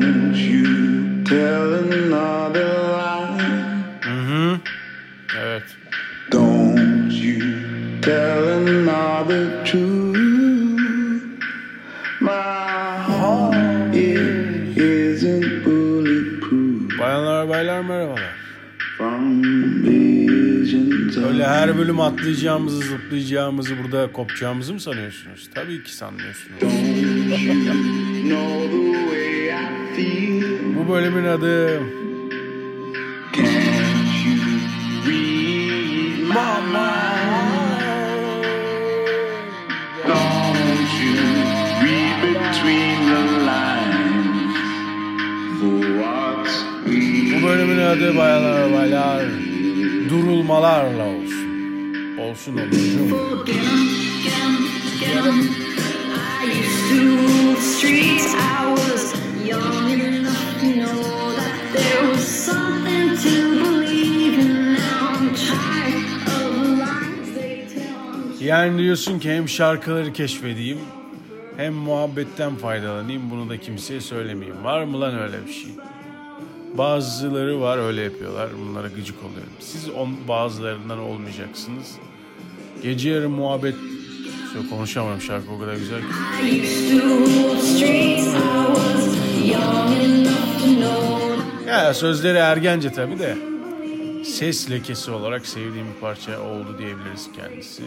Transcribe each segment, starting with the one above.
Don't you tell another lie. Hı hı. Evet. Don't you tell another truth. My heart it isn't bulletproof Bayanlar baylar merhabalar. from visions Öyle her bölüm atlayacağımızı, zıplayacağımızı, burada kopacağımızı mı sanıyorsunuz? Tabii ki sanmıyorsunuz. know the. Bu bölümün adı Bu bölümün adı bayanlar baylar durulmalarla olsun. Olsun olur. Get Yani diyorsun ki hem şarkıları keşfedeyim hem muhabbetten faydalanayım bunu da kimseye söylemeyeyim. Var mı lan öyle bir şey? Bazıları var öyle yapıyorlar. Bunlara gıcık oluyorum. Siz on, bazılarından olmayacaksınız. Gece yarı muhabbet... Şöyle konuşamam şarkı o kadar güzel ki. I used to rule the streets. I was young enough to know. Ya sözleri ergence tabi de. Ses lekesi olarak sevdiğim bir parça oldu diyebiliriz kendisi.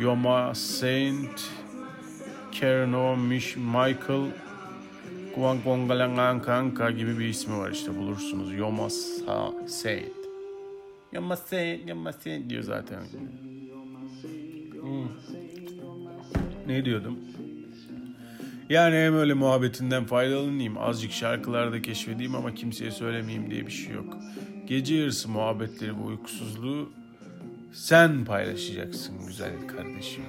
Yoma Saint, Kerno Mish Michael, Kuang Kongalangan Kanka gibi bir ismi var işte bulursunuz. Yoma Sa- Saint. Yoma Saint, Yoma Saint diyor zaten. Hmm. Ne diyordum? Yani hem öyle muhabbetinden faydalanayım, azıcık şarkılarda keşfedeyim ama kimseye söylemeyeyim diye bir şey yok. Gece yarısı muhabbetleri bu uykusuzluğu sen paylaşacaksın güzel kardeşim.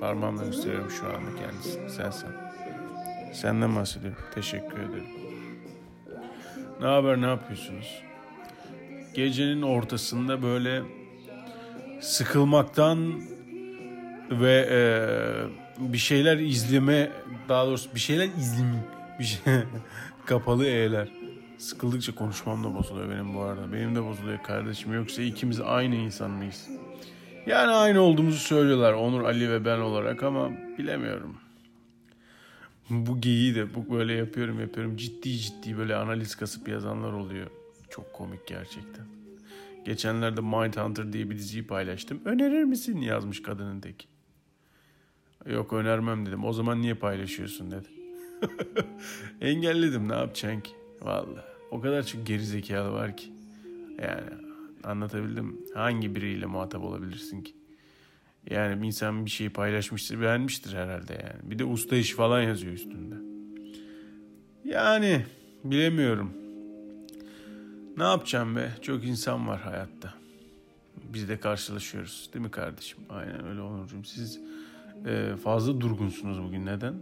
Parmağımla gösteriyorum şu anda kendisini. Sen sen. Senden bahsediyorum. Teşekkür ederim. Ne haber ne yapıyorsunuz? Gecenin ortasında böyle sıkılmaktan ve e, bir şeyler izleme daha doğrusu bir şeyler izleme bir şey kapalı e'ler. Sıkıldıkça konuşmam da bozuluyor benim bu arada. Benim de bozuluyor kardeşim. Yoksa ikimiz aynı insan mıyız? Yani aynı olduğumuzu söylüyorlar Onur Ali ve ben olarak ama bilemiyorum. Bu geyiği de bu böyle yapıyorum yapıyorum. Ciddi ciddi böyle analiz kasıp yazanlar oluyor. Çok komik gerçekten. Geçenlerde Mindhunter diye bir diziyi paylaştım. Önerir misin? Yazmış kadının teki. Yok önermem dedim. O zaman niye paylaşıyorsun dedi. Engelledim ne yapacaksın ki? Vallahi o kadar çok geri zekalı var ki. Yani anlatabildim. Hangi biriyle muhatap olabilirsin ki? Yani insan bir şeyi paylaşmıştır, beğenmiştir herhalde yani. Bir de usta iş falan yazıyor üstünde. Yani bilemiyorum. Ne yapacağım be? Çok insan var hayatta. Biz de karşılaşıyoruz. Değil mi kardeşim? Aynen öyle Onurcuğum. Siz e, fazla durgunsunuz bugün. Neden?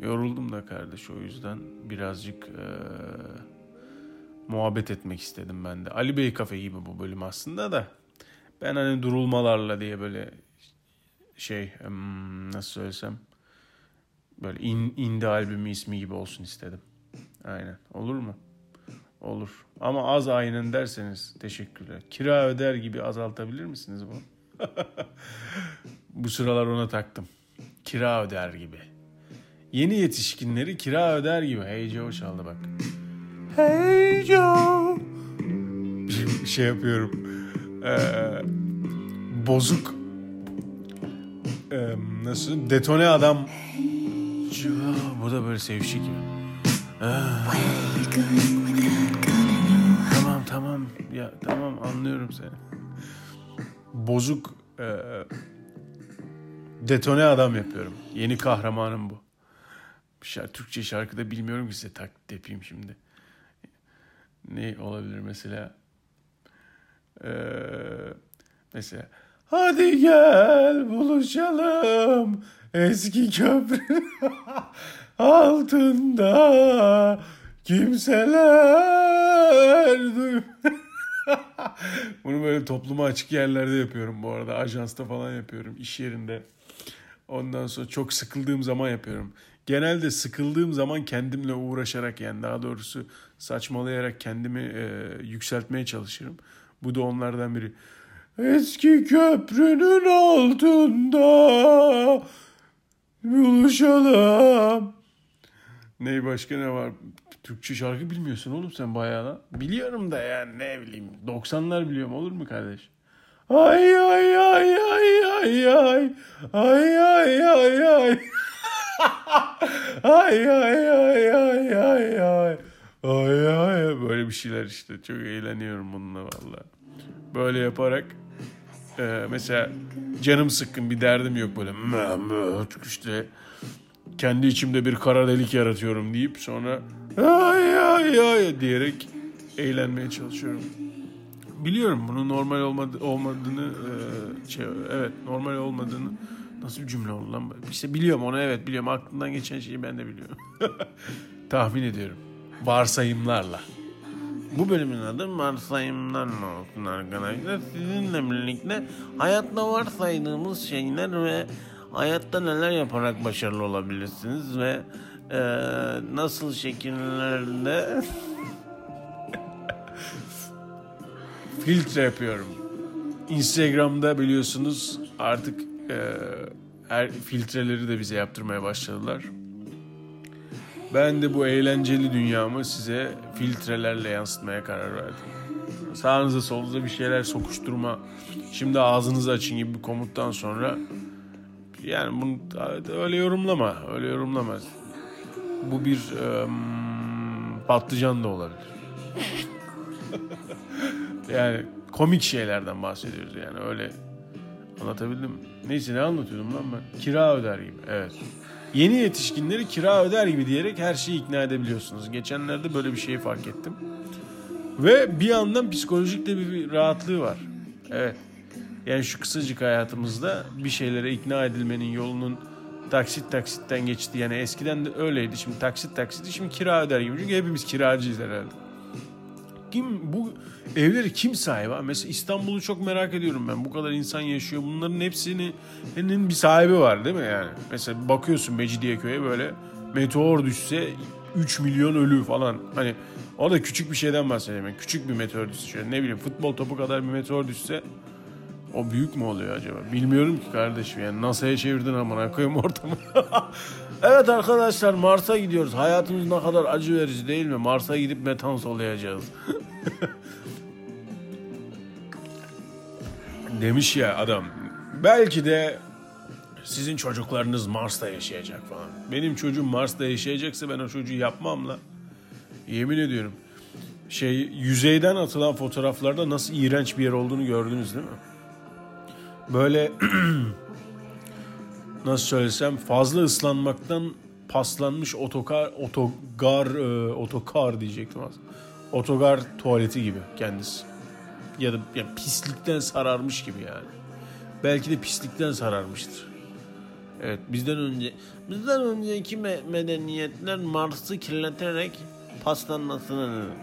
Yoruldum da kardeş o yüzden birazcık e, muhabbet etmek istedim ben de. Ali Bey kafe gibi bu bölüm aslında da. Ben hani durulmalarla diye böyle şey nasıl söylesem böyle in, indie albümü ismi gibi olsun istedim. Aynen. Olur mu? Olur. Ama az aynen derseniz teşekkürler. Kira öder gibi azaltabilir misiniz bunu? Bu sıralar ona taktım. Kira öder gibi. Yeni yetişkinleri kira öder gibi. Hey Joe çaldı bak. Hey Joe. Şey yapıyorum. Ee, bozuk. Ee, nasıl? Detone adam. Bu da böyle sevişik gibi. Ah. Tamam tamam ya tamam anlıyorum seni. Bozuk e, detone adam yapıyorum. Yeni kahramanım bu. Şarkı, Türkçe şarkıda bilmiyorum ki size taklit yapayım şimdi. Ne olabilir mesela? Ee, mesela hadi gel buluşalım eski köprü altında kimseler Bunu böyle topluma açık yerlerde yapıyorum bu arada. Ajansta falan yapıyorum. iş yerinde. Ondan sonra çok sıkıldığım zaman yapıyorum. Genelde sıkıldığım zaman kendimle uğraşarak yani daha doğrusu saçmalayarak kendimi e, yükseltmeye çalışırım. Bu da onlardan biri. Eski köprünün altında buluşalım. Ne başka ne var? Türkçe şarkı bilmiyorsun oğlum sen bayağı lan. Biliyorum da yani ne bileyim. 90'lar biliyorum olur mu kardeş? Ay ay ay ay ay ay. Ay ay ay ay. ay ay ay ay ay ay. Ay ay böyle bir şeyler işte. Çok eğleniyorum bununla valla. Böyle yaparak e, mesela canım sıkkın bir derdim yok böyle mö işte kendi içimde bir kara delik yaratıyorum deyip sonra ay ay ay diyerek eğlenmeye çalışıyorum. Biliyorum bunun normal olmadı, olmadığını e, şey, evet normal olmadığını nasıl bir cümle oldu lan? İşte biliyorum onu evet biliyorum aklımdan geçen şeyi ben de biliyorum. Tahmin ediyorum. Varsayımlarla. Bu bölümün adı varsayımlarla olsun arkadaşlar. Sizinle birlikte hayatta varsaydığımız şeyler ve hayatta neler yaparak başarılı olabilirsiniz ve e, nasıl şekillerde filtre yapıyorum. Instagram'da biliyorsunuz artık e, her filtreleri de bize yaptırmaya başladılar. Ben de bu eğlenceli dünyamı size filtrelerle yansıtmaya karar verdim. Sağınıza solunuza bir şeyler sokuşturma, şimdi ağzınızı açın gibi bir komuttan sonra yani bunu öyle yorumlama, öyle yorumlama. Bu bir em, patlıcan da olabilir. yani komik şeylerden bahsediyoruz yani öyle anlatabildim. mi? Neyse ne anlatıyordum lan ben? Kira öder gibi evet. Yeni yetişkinleri kira öder gibi diyerek her şeyi ikna edebiliyorsunuz. Geçenlerde böyle bir şeyi fark ettim. Ve bir yandan psikolojik de bir rahatlığı var. Evet. Yani şu kısacık hayatımızda bir şeylere ikna edilmenin yolunun taksit taksitten geçti. Yani eskiden de öyleydi. Şimdi taksit taksiti şimdi kira öder gibi. Çünkü hepimiz kiracıyız herhalde. Kim bu evleri kim sahibi? Mesela İstanbul'u çok merak ediyorum ben. Bu kadar insan yaşıyor. Bunların hepsinin bir sahibi var değil mi yani? Mesela bakıyorsun Mecidiyeköy'e böyle meteor düşse 3 milyon ölü falan. Hani o da küçük bir şeyden bahsediyorum. Yani küçük bir meteor düşse şöyle ne bileyim futbol topu kadar bir meteor düşse o büyük mü oluyor acaba? Bilmiyorum ki kardeşim yani NASA'ya çevirdin amına koyayım ortamı. evet arkadaşlar Mars'a gidiyoruz. Hayatımız ne kadar acı verici değil mi? Mars'a gidip metan soluyacağız. Demiş ya adam. Belki de sizin çocuklarınız Mars'ta yaşayacak falan. Benim çocuğum Mars'ta yaşayacaksa ben o çocuğu yapmam la. Yemin ediyorum. Şey yüzeyden atılan fotoğraflarda nasıl iğrenç bir yer olduğunu gördünüz değil mi? Böyle nasıl söylesem fazla ıslanmaktan paslanmış otokar otogar e, otokar diyecektim az. Otogar tuvaleti gibi kendisi. Ya da ya pislikten sararmış gibi yani. Belki de pislikten sararmıştır. Evet bizden önce bizden önceki me- medeniyetler Mars'ı kirleterek paslanmasını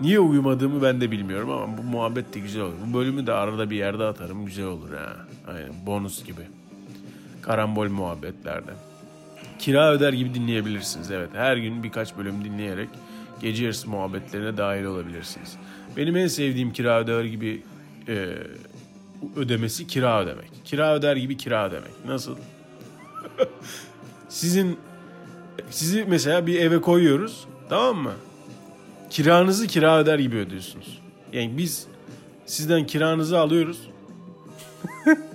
Niye uyumadığımı ben de bilmiyorum ama bu muhabbet de güzel olur. Bu bölümü de arada bir yerde atarım güzel olur ha. Aynen bonus gibi. Karambol muhabbetlerde. Kira öder gibi dinleyebilirsiniz evet. Her gün birkaç bölüm dinleyerek gece yarısı muhabbetlerine dahil olabilirsiniz. Benim en sevdiğim kira öder gibi e, ödemesi kira ödemek. Kira öder gibi kira ödemek. Nasıl? Sizin sizi mesela bir eve koyuyoruz tamam mı? Kiranızı kira öder gibi ödüyorsunuz. Yani biz sizden kiranızı alıyoruz.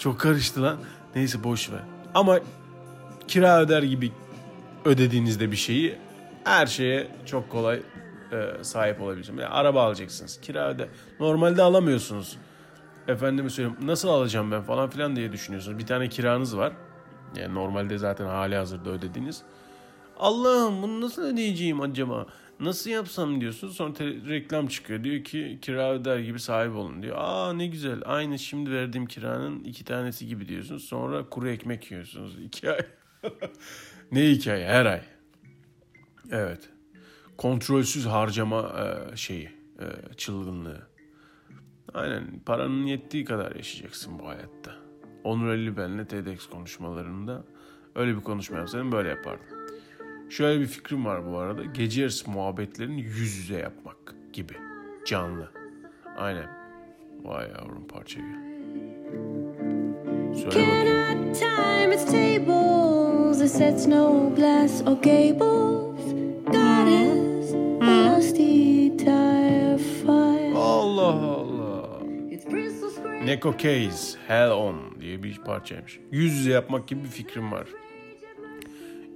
Çok karıştı lan. Neyse boş ver. Ama kira öder gibi ödediğinizde bir şeyi her şeye çok kolay e, sahip olabilirsiniz. Yani araba alacaksınız. Kira öder. Normalde alamıyorsunuz. Efendime söyleyeyim nasıl alacağım ben falan filan diye düşünüyorsunuz. Bir tane kiranız var. Yani normalde zaten hali hazırda ödediğiniz. Allah'ım bunu nasıl ödeyeceğim acaba? Nasıl yapsam diyorsun. Sonra te- reklam çıkıyor. Diyor ki kira öder gibi sahip olun diyor. Aa ne güzel. Aynı şimdi verdiğim kiranın iki tanesi gibi diyorsunuz. Sonra kuru ekmek yiyorsunuz. iki ay. ne iki ay? Her ay. Evet. Kontrolsüz harcama e, şeyi. e, çılgınlığı. Aynen paranın yettiği kadar yaşayacaksın bu hayatta. Onur Ali benle TEDx konuşmalarında öyle bir konuşma yapsaydım böyle yapardım. Şöyle bir fikrim var bu arada. Gece yarısı muhabbetlerini yüz yüze yapmak gibi. Canlı. Aynen. Vay yavrum parça gel. Söyle bakayım. Time its tables, it sets no glass or gables. God is a lusty tire fire. Allah Allah. Neko Case, Hell On diye bir parçaymış. Yüz yüze yapmak gibi bir fikrim var.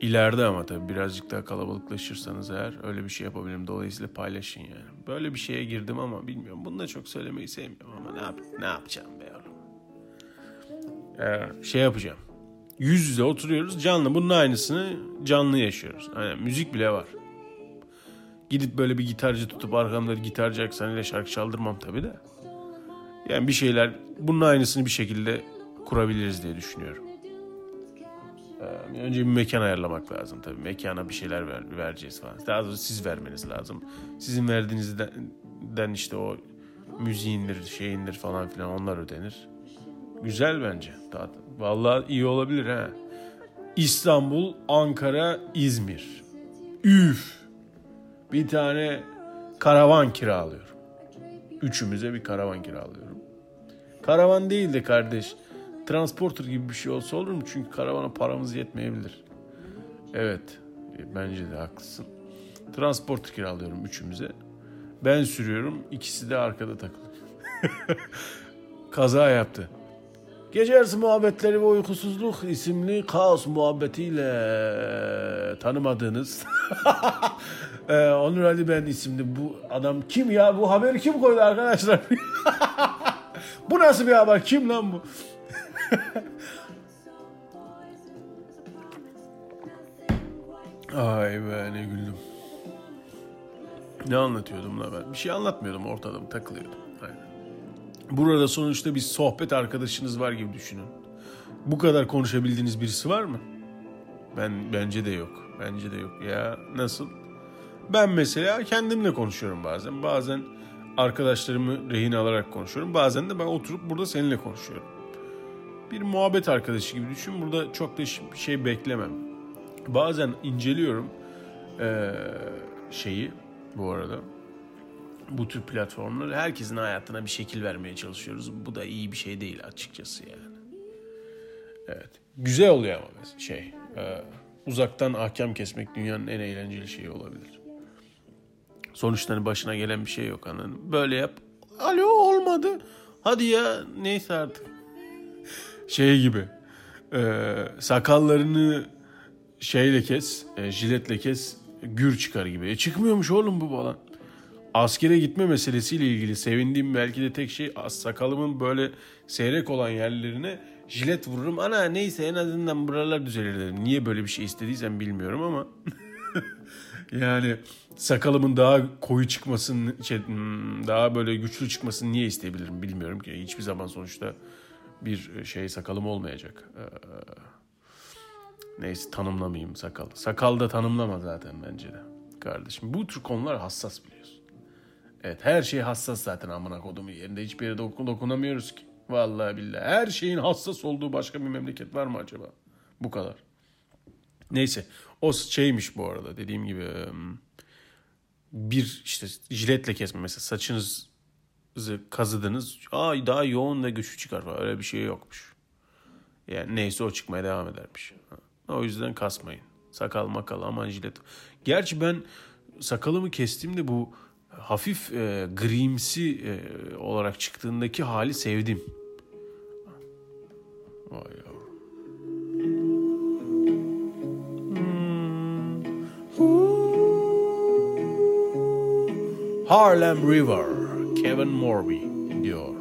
İleride ama tabii birazcık daha kalabalıklaşırsanız eğer öyle bir şey yapabilirim. Dolayısıyla paylaşın yani. Böyle bir şeye girdim ama bilmiyorum. Bunu da çok söylemeyi sevmiyorum ama ne, yap ne yapacağım be oğlum. Ee, şey yapacağım. Yüz yüze oturuyoruz canlı. Bunun aynısını canlı yaşıyoruz. Aynen müzik bile var. Gidip böyle bir gitarcı tutup arkamda gitarcı aksanıyla şarkı çaldırmam tabii de. Yani bir şeyler bunun aynısını bir şekilde kurabiliriz diye düşünüyorum. Ee, önce bir mekan ayarlamak lazım tabii. Mekana bir şeyler ver, vereceğiz falan. Daha doğrusu siz vermeniz lazım. Sizin verdiğinizden işte o müziğindir, şeyindir falan filan onlar ödenir. Güzel bence. Daha, vallahi iyi olabilir ha. İstanbul, Ankara, İzmir. Üf. Bir tane karavan kiralıyorum. Üçümüze bir karavan kiralıyorum. Karavan değil de kardeş. Transporter gibi bir şey olsa olur mu? Çünkü karavana paramız yetmeyebilir. Evet. e, Bence de haklısın. Transporter kiralıyorum üçümüze. Ben sürüyorum. ikisi de arkada takılı. Kaza yaptı. Gece yarısı muhabbetleri ve uykusuzluk isimli kaos muhabbetiyle tanımadığınız Ee, Onur Ali Ben isimli bu adam kim ya? Bu haberi kim koydu arkadaşlar? bu nasıl bir haber? Kim lan bu? Ay be ne güldüm. Ne anlatıyordum la ben? Bir şey anlatmıyordum ortada takılıyordum. Aynen. Burada sonuçta bir sohbet arkadaşınız var gibi düşünün. Bu kadar konuşabildiğiniz birisi var mı? Ben bence de yok. Bence de yok. Ya nasıl? Ben mesela kendimle konuşuyorum bazen. Bazen arkadaşlarımı rehin alarak konuşuyorum. Bazen de ben oturup burada seninle konuşuyorum. Bir muhabbet arkadaşı gibi düşün. Burada çok da şey beklemem. Bazen inceliyorum şeyi bu arada. Bu tür platformları herkesin hayatına bir şekil vermeye çalışıyoruz. Bu da iyi bir şey değil açıkçası yani. Evet. Güzel oluyor ama şey. uzaktan ahkam kesmek dünyanın en eğlenceli şeyi olabilir. Sonuçta hani başına gelen bir şey yok anladın? Böyle yap. Alo olmadı. Hadi ya neyse artık. Şey gibi. e, sakallarını şeyle kes, e, jiletle kes, gür çıkar gibi. E, çıkmıyormuş oğlum bu falan. Askere gitme meselesiyle ilgili sevindiğim belki de tek şey sakalımın böyle seyrek olan yerlerine jilet vururum. Ana neyse en azından buralar düzelir dedim. Niye böyle bir şey istediysem bilmiyorum ama yani sakalımın daha koyu çıkmasını, şey, hmm, daha böyle güçlü çıkmasını niye isteyebilirim bilmiyorum ki. Hiçbir zaman sonuçta bir şey sakalım olmayacak. Ee, neyse tanımlamayayım sakal. Sakal da tanımlama zaten bence de kardeşim. Bu tür konular hassas biliyorsun. Evet her şey hassas zaten amına kodumu yerinde. Hiçbir yere dokun dokunamıyoruz ki. Vallahi billahi. Her şeyin hassas olduğu başka bir memleket var mı acaba? Bu kadar. Neyse. O şeymiş bu arada dediğim gibi bir işte jiletle kesme mesela saçınızı kazıdınız. Aa daha yoğun ve güçlü çıkar falan. Öyle bir şey yokmuş. Yani neyse o çıkmaya devam edermiş. O yüzden kasmayın. Sakal makal aman jilet. Gerçi ben sakalımı kestiğimde bu hafif e, grimsi e, olarak çıktığındaki hali sevdim. Vay yavrum. Hmm. Harlem River, Kevin Morby diyor.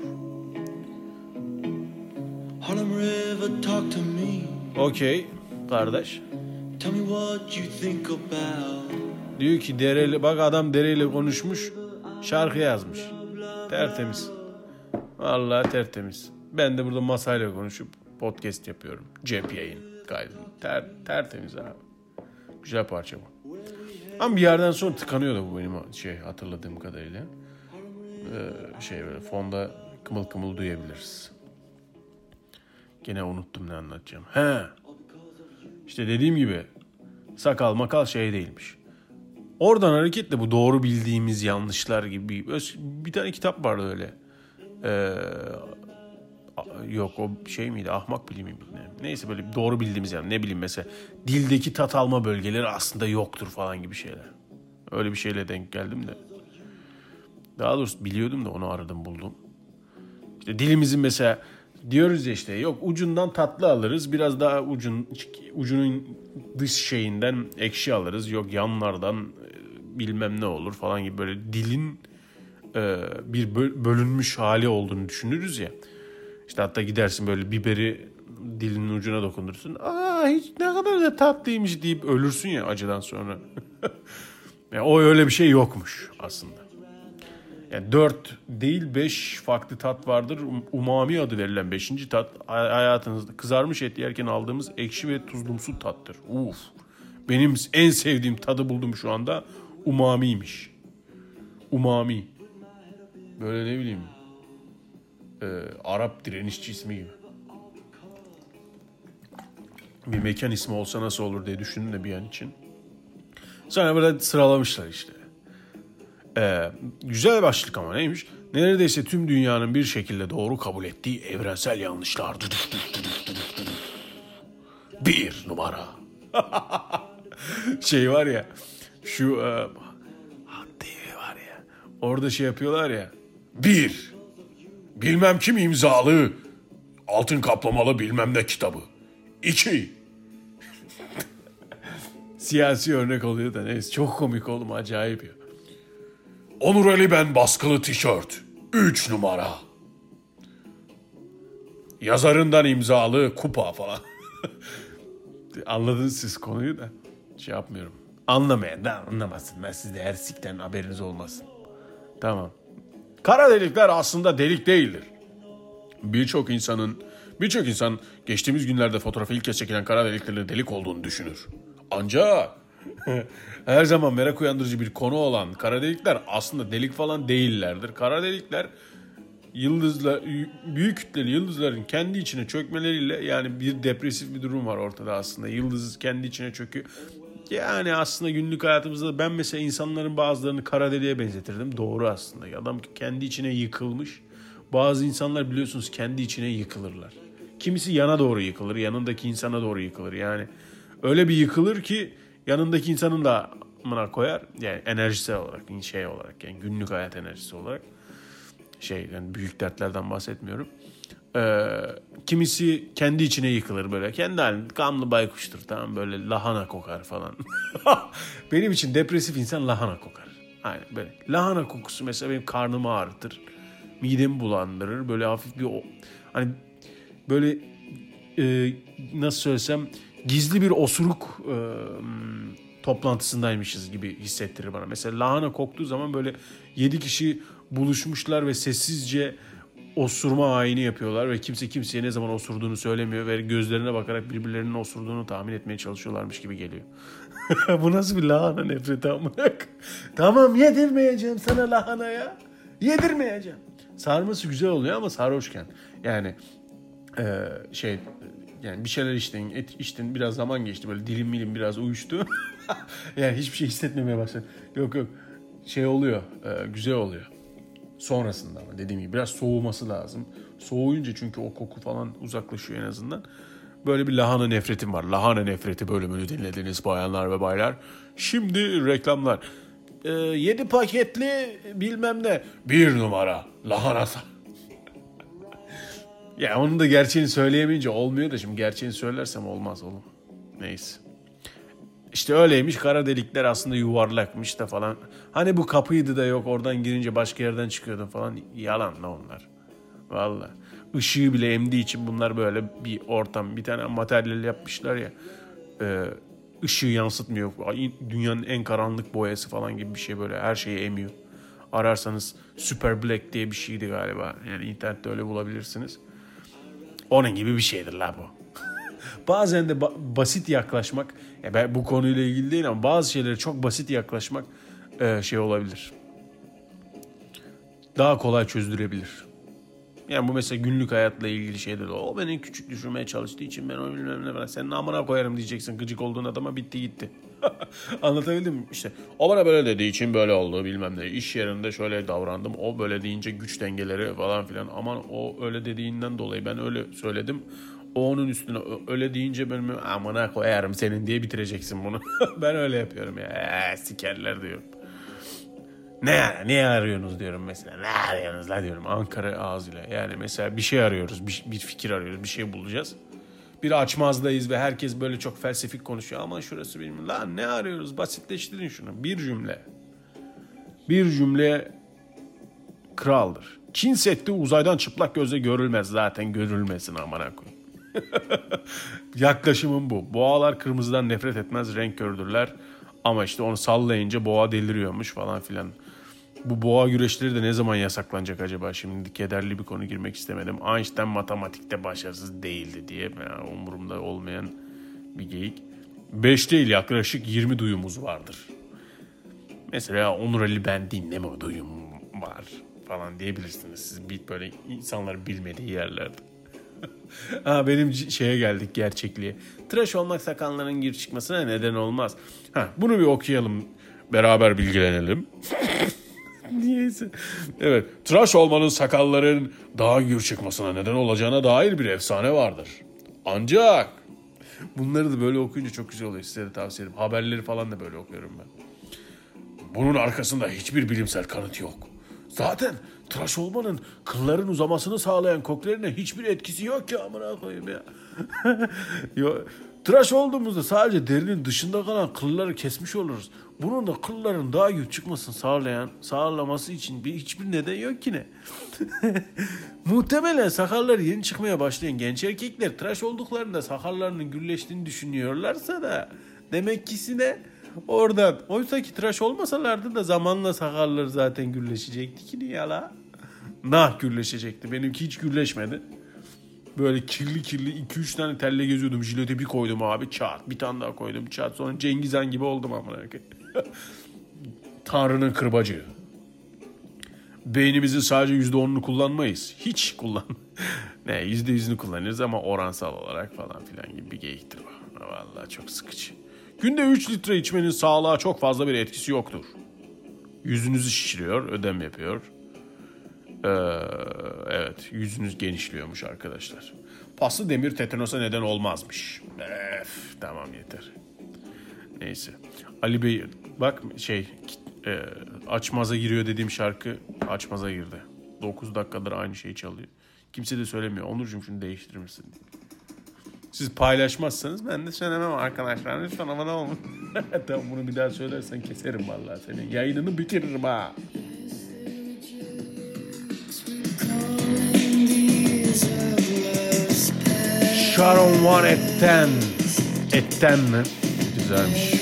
Harlem River, talk to me. Okey kardeş. Tell me what you think about. Diyor ki dereyle bak adam dereyle konuşmuş şarkı yazmış. Tertemiz. Vallahi tertemiz. Ben de burada masayla konuşup podcast yapıyorum. Cep yayın kaydı. Ter, tertemiz abi. Güzel parça bu. Ama bir yerden sonra tıkanıyor da bu benim şey hatırladığım kadarıyla. Ee, şey böyle fonda kımıl kımıl duyabiliriz. Gene unuttum ne anlatacağım. He. İşte dediğim gibi sakal makal şey değilmiş. Oradan hareketle bu doğru bildiğimiz yanlışlar gibi bir, tane kitap vardı öyle. Ee, yok o şey miydi ahmak bilimi miydi? Ne? Neyse böyle doğru bildiğimiz yani ne bileyim mesela dildeki tat alma bölgeleri aslında yoktur falan gibi şeyler. Öyle bir şeyle denk geldim de. Daha doğrusu biliyordum da onu aradım buldum. İşte dilimizin mesela diyoruz ya işte yok ucundan tatlı alırız biraz daha ucun ucunun dış şeyinden ekşi alırız yok yanlardan e, bilmem ne olur falan gibi böyle dilin e, bir bö- bölünmüş hali olduğunu düşünürüz ya. İşte hatta gidersin böyle biberi dilinin ucuna dokundursun. Aa hiç ne kadar da tatlıymış deyip ölürsün ya acıdan sonra. yani o öyle bir şey yokmuş aslında. Yani 4 değil 5 farklı tat vardır. Um- Umami adı verilen 5. tat hay- hayatınızda kızarmış et yerken aldığımız ekşi ve tuzlumsu tattır. Uf. Benim en sevdiğim tadı buldum şu anda. Umamiymiş. Umami. Böyle ne bileyim. e, Arap direnişçi ismi gibi. Bir mekan ismi olsa nasıl olur diye düşündüm de bir an için. Sonra böyle sıralamışlar işte. Ee, güzel başlık ama neymiş? Neredeyse tüm dünyanın bir şekilde doğru kabul ettiği evrensel yanlışlar. Bir numara. şey var ya şu e, var ya orada şey yapıyorlar ya. Bir. Bilmem kim imzalı altın kaplamalı bilmem ne kitabı. İki. Siyasi örnek oluyor da neyse çok komik oğlum acayip ya. Onur Ali Ben baskılı tişört. 3 numara. Yazarından imzalı kupa falan. Anladınız siz konuyu da. Şey yapmıyorum. Anlamayan da anlamasın. Ben sizde her sikten haberiniz olmasın. Tamam. Kara delikler aslında delik değildir. Birçok insanın, birçok insan geçtiğimiz günlerde fotoğrafı ilk kez çekilen kara deliklerin delik olduğunu düşünür. Ancak her zaman merak uyandırıcı bir konu olan kara delikler aslında delik falan değillerdir. Kara delikler yıldızlar büyük kütleli yıldızların kendi içine çökmeleriyle yani bir depresif bir durum var ortada aslında. Yıldız kendi içine çöküyor. Yani aslında günlük hayatımızda ben mesela insanların bazılarını kara deliğe benzetirdim. Doğru aslında. Adam kendi içine yıkılmış. Bazı insanlar biliyorsunuz kendi içine yıkılırlar. Kimisi yana doğru yıkılır, yanındaki insana doğru yıkılır. Yani öyle bir yıkılır ki yanındaki insanın da amına koyar. Yani enerjisel olarak, şey olarak yani günlük hayat enerjisi olarak şey yani büyük dertlerden bahsetmiyorum. Ee, kimisi kendi içine yıkılır böyle. Kendi halinde gamlı baykuştur tamam böyle lahana kokar falan. benim için depresif insan lahana kokar. Aynen böyle. Lahana kokusu mesela benim karnımı ağrıtır. Midemi bulandırır. Böyle hafif bir o, hani böyle e, nasıl söylesem gizli bir osuruk e, toplantısındaymışız gibi hissettirir bana. Mesela lahana koktuğu zaman böyle yedi kişi buluşmuşlar ve sessizce osurma ayini yapıyorlar ve kimse kimseye ne zaman osurduğunu söylemiyor ve gözlerine bakarak birbirlerinin osurduğunu tahmin etmeye çalışıyorlarmış gibi geliyor. Bu nasıl bir lahana nefreti amına? tamam yedirmeyeceğim sana lahana ya. Yedirmeyeceğim. Sarması güzel oluyor ama sarhoşken. Yani e, şey yani bir şeyler içtin, et içtin biraz zaman geçti böyle dilim milim biraz uyuştu. yani hiçbir şey hissetmemeye başladı. Yok yok şey oluyor e, güzel oluyor. Sonrasında ama dediğim gibi biraz soğuması lazım. Soğuyunca çünkü o koku falan uzaklaşıyor en azından. Böyle bir lahana nefretim var. Lahana nefreti bölümünü dinlediniz bayanlar ve baylar. Şimdi reklamlar. Ee, 7 paketli bilmem ne. Bir numara lahana. Ya onun da gerçeğini söyleyemeyince olmuyor da şimdi gerçeğini söylersem olmaz oğlum. Neyse. İşte öyleymiş kara delikler aslında yuvarlakmış da falan. Hani bu kapıydı da yok oradan girince başka yerden çıkıyordun falan. Yalan la onlar. Valla. Işığı bile emdiği için bunlar böyle bir ortam. Bir tane materyal yapmışlar ya. E, ışığı yansıtmıyor. Dünyanın en karanlık boyası falan gibi bir şey böyle. Her şeyi emiyor. Ararsanız Super Black diye bir şeydi galiba. Yani internette öyle bulabilirsiniz. Onun gibi bir şeydir la bu. Bazen de ba- basit yaklaşmak, ya ben bu konuyla ilgili değil ama bazı şeylere çok basit yaklaşmak e, şey olabilir. Daha kolay çözdürebilir. Yani bu mesela günlük hayatla ilgili şeyde de o beni küçük düşürmeye çalıştığı için ben onu bilmem ne falan. Senin amına koyarım diyeceksin gıcık olduğun adama bitti gitti. Anlatabildim mi? İşte o bana böyle dediği için böyle oldu bilmem ne. İş yerinde şöyle davrandım. O böyle deyince güç dengeleri falan filan. Aman o öyle dediğinden dolayı ben öyle söyledim. O onun üstüne öyle deyince benim amına koyarım senin diye bitireceksin bunu. ben öyle yapıyorum ya. Ee, sikerler diyorum. Ne niye arıyorsunuz diyorum mesela. Ne arıyorsunuz la diyorum Ankara ağzıyla. Yani mesela bir şey arıyoruz, bir, bir fikir arıyoruz, bir şey bulacağız. Bir açmazdayız ve herkes böyle çok felsefik konuşuyor. Ama şurası bilmiyorum. Lan ne arıyoruz? Basitleştirin şunu. Bir cümle. Bir cümle kraldır. Çin Seddi uzaydan çıplak gözle görülmez zaten görülmesin amına koyayım. Yaklaşımım bu. Boğalar kırmızıdan nefret etmez, renk kördürler. Ama işte onu sallayınca boğa deliriyormuş falan filan. Bu boğa güreşleri de ne zaman yasaklanacak acaba? Şimdi kederli bir konu girmek istemedim. Einstein matematikte başarısız değildi diye yani umurumda olmayan bir geyik. 5 değil yaklaşık 20 duyumuz vardır. Mesela Onur Ali ben dinleme duyum var falan diyebilirsiniz. Siz bir böyle insanlar bilmediği yerlerde. Ha, benim şeye geldik gerçekliğe. Tıraş olmak sakalların gir çıkmasına neden olmaz. Ha, bunu bir okuyalım. Beraber bilgilenelim. Niyeyse. Evet. Tıraş olmanın sakalların daha gür çıkmasına neden olacağına dair bir efsane vardır. Ancak bunları da böyle okuyunca çok güzel oluyor. Size de tavsiye ederim. Haberleri falan da böyle okuyorum ben. Bunun arkasında hiçbir bilimsel kanıt yok. Zaten tıraş olmanın kılların uzamasını sağlayan koklerine hiçbir etkisi yok ki amına koyayım ya. Yo, tıraş olduğumuzda sadece derinin dışında kalan kılları kesmiş oluruz. Bunun da kılların daha güç çıkmasını sağlayan, sağlaması için bir hiçbir neden yok ki ne? Muhtemelen sakalları yeni çıkmaya başlayan genç erkekler tıraş olduklarında sakallarının gürleştiğini düşünüyorlarsa da demek ki ne? Oradan. Oysa ki tıraş olmasalardı da zamanla sakalları zaten gürleşecekti ki niye la? Nah gürleşecekti. Benimki hiç gürleşmedi. Böyle kirli kirli 2-3 tane telle geziyordum. Jilete bir koydum abi çat. Bir tane daha koydum çat. Sonra Cengiz Han gibi oldum amına koyayım. Tanrı'nın kırbacı. Beynimizin sadece %10'unu kullanmayız. Hiç kullan. ne %100'ünü kullanırız ama oransal olarak falan filan gibi bir geyiktir bu. Vallahi çok sıkıcı. Günde 3 litre içmenin sağlığa çok fazla bir etkisi yoktur. Yüzünüzü şişiriyor, ödem yapıyor. Ee, evet, yüzünüz genişliyormuş arkadaşlar. Paslı demir tetanosa neden olmazmış. Ef, tamam yeter. Neyse. Ali Bey bak şey e, açmaza giriyor dediğim şarkı açmaza girdi. 9 dakikadır aynı şeyi çalıyor. Kimse de söylemiyor. Onurcuğum şunu değiştirir misin? Siz paylaşmazsanız ben de söylemem arkadaşlar. Lütfen ama ne olur. tamam bunu bir daha söylersen keserim vallahi senin. Yayınını bitiririm ha. Sharon One etten. Etten mi? Güzelmiş.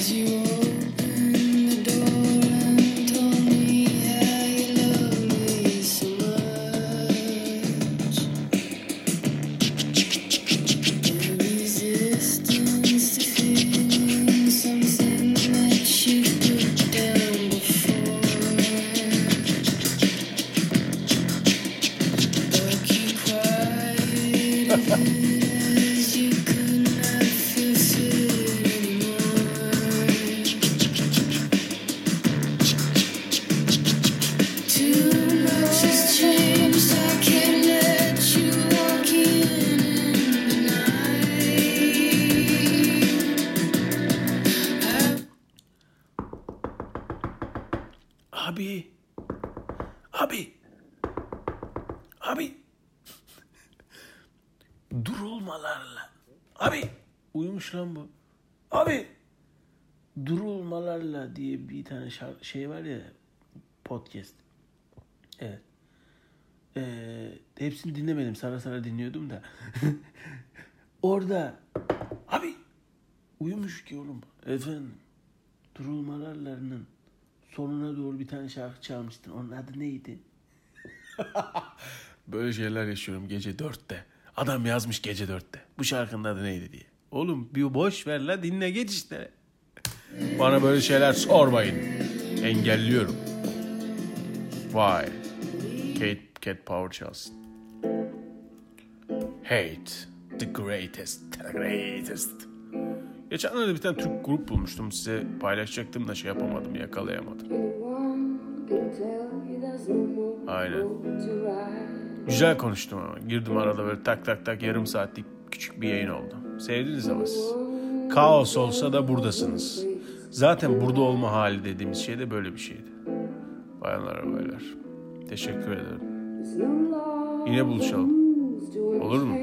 Abi. Abi. Abi. Durulmalarla. Abi. Uyumuş lan bu. Abi. Durulmalarla diye bir tane şarkı, şey var ya podcast. Evet. Ee, hepsini dinlemedim. Sara sara dinliyordum da. Orada abi uyumuş ki oğlum. Efendim durulmalarlarının sonuna doğru bir tane şarkı çalmıştın. Onun adı neydi? Böyle şeyler yaşıyorum gece dörtte. Adam yazmış gece dörtte. Bu şarkının adı neydi diye. Oğlum bir boş ver la dinle geç işte. Bana böyle şeyler sormayın. Engelliyorum. Vay. Kate, Cat Power çalsın. Hate. The greatest. The greatest. Geçenlerde bir tane Türk grup bulmuştum. Size paylaşacaktım da şey yapamadım, yakalayamadım. Aynen. Güzel konuştum ama. Girdim arada böyle tak tak tak yarım saatlik küçük bir yayın oldu. Sevdiniz ama siz. Kaos olsa da buradasınız. Zaten burada olma hali dediğimiz şey de böyle bir şeydi. Bayanlar baylar. Teşekkür ederim. Yine buluşalım. Olur mu?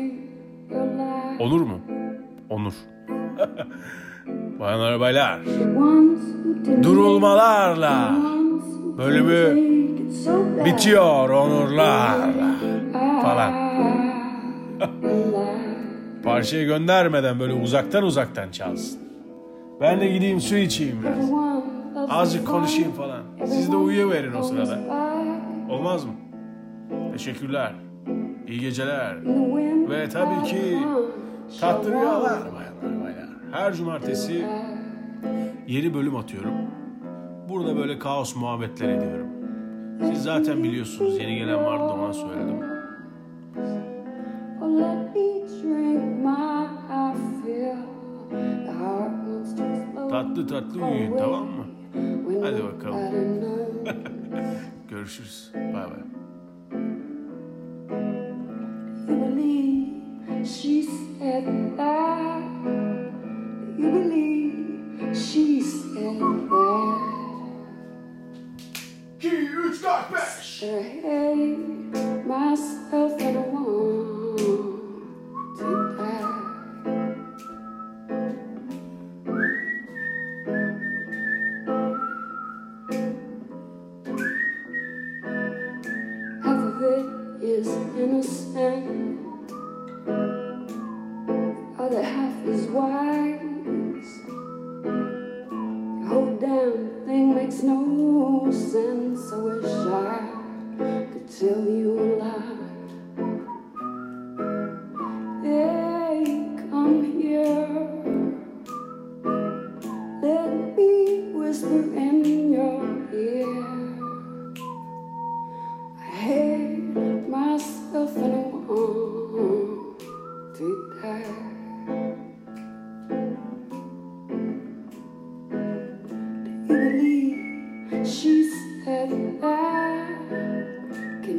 Olur mu? Onur. Bayanlar baylar. Durulmalarla bölümü bitiyor onurlarla falan. Parçayı göndermeden böyle uzaktan uzaktan çalsın. Ben de gideyim su içeyim biraz. Azıcık konuşayım falan. Siz de uyuyuverin o sırada. Olmaz mı? Teşekkürler. İyi geceler. Ve tabii ki tatlı rüyalar bayanlar. Her cumartesi yeni bölüm atıyorum. Burada böyle kaos muhabbetler ediyorum. Siz zaten biliyorsunuz yeni gelen vardı da ona söyledim. Tatlı tatlı uyuyun tamam mı? Hadi bakalım. Görüşürüz. Bay bay. She said that. You believe she said that. 2, 3, 4, 5. I hate myself and I want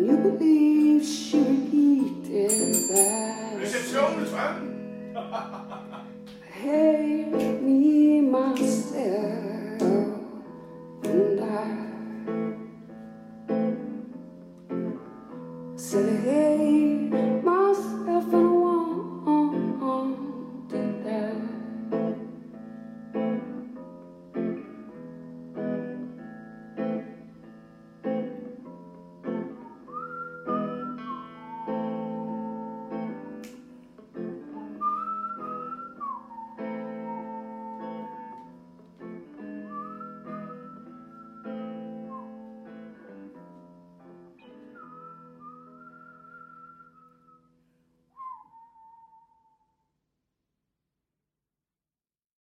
you believe she repeated man?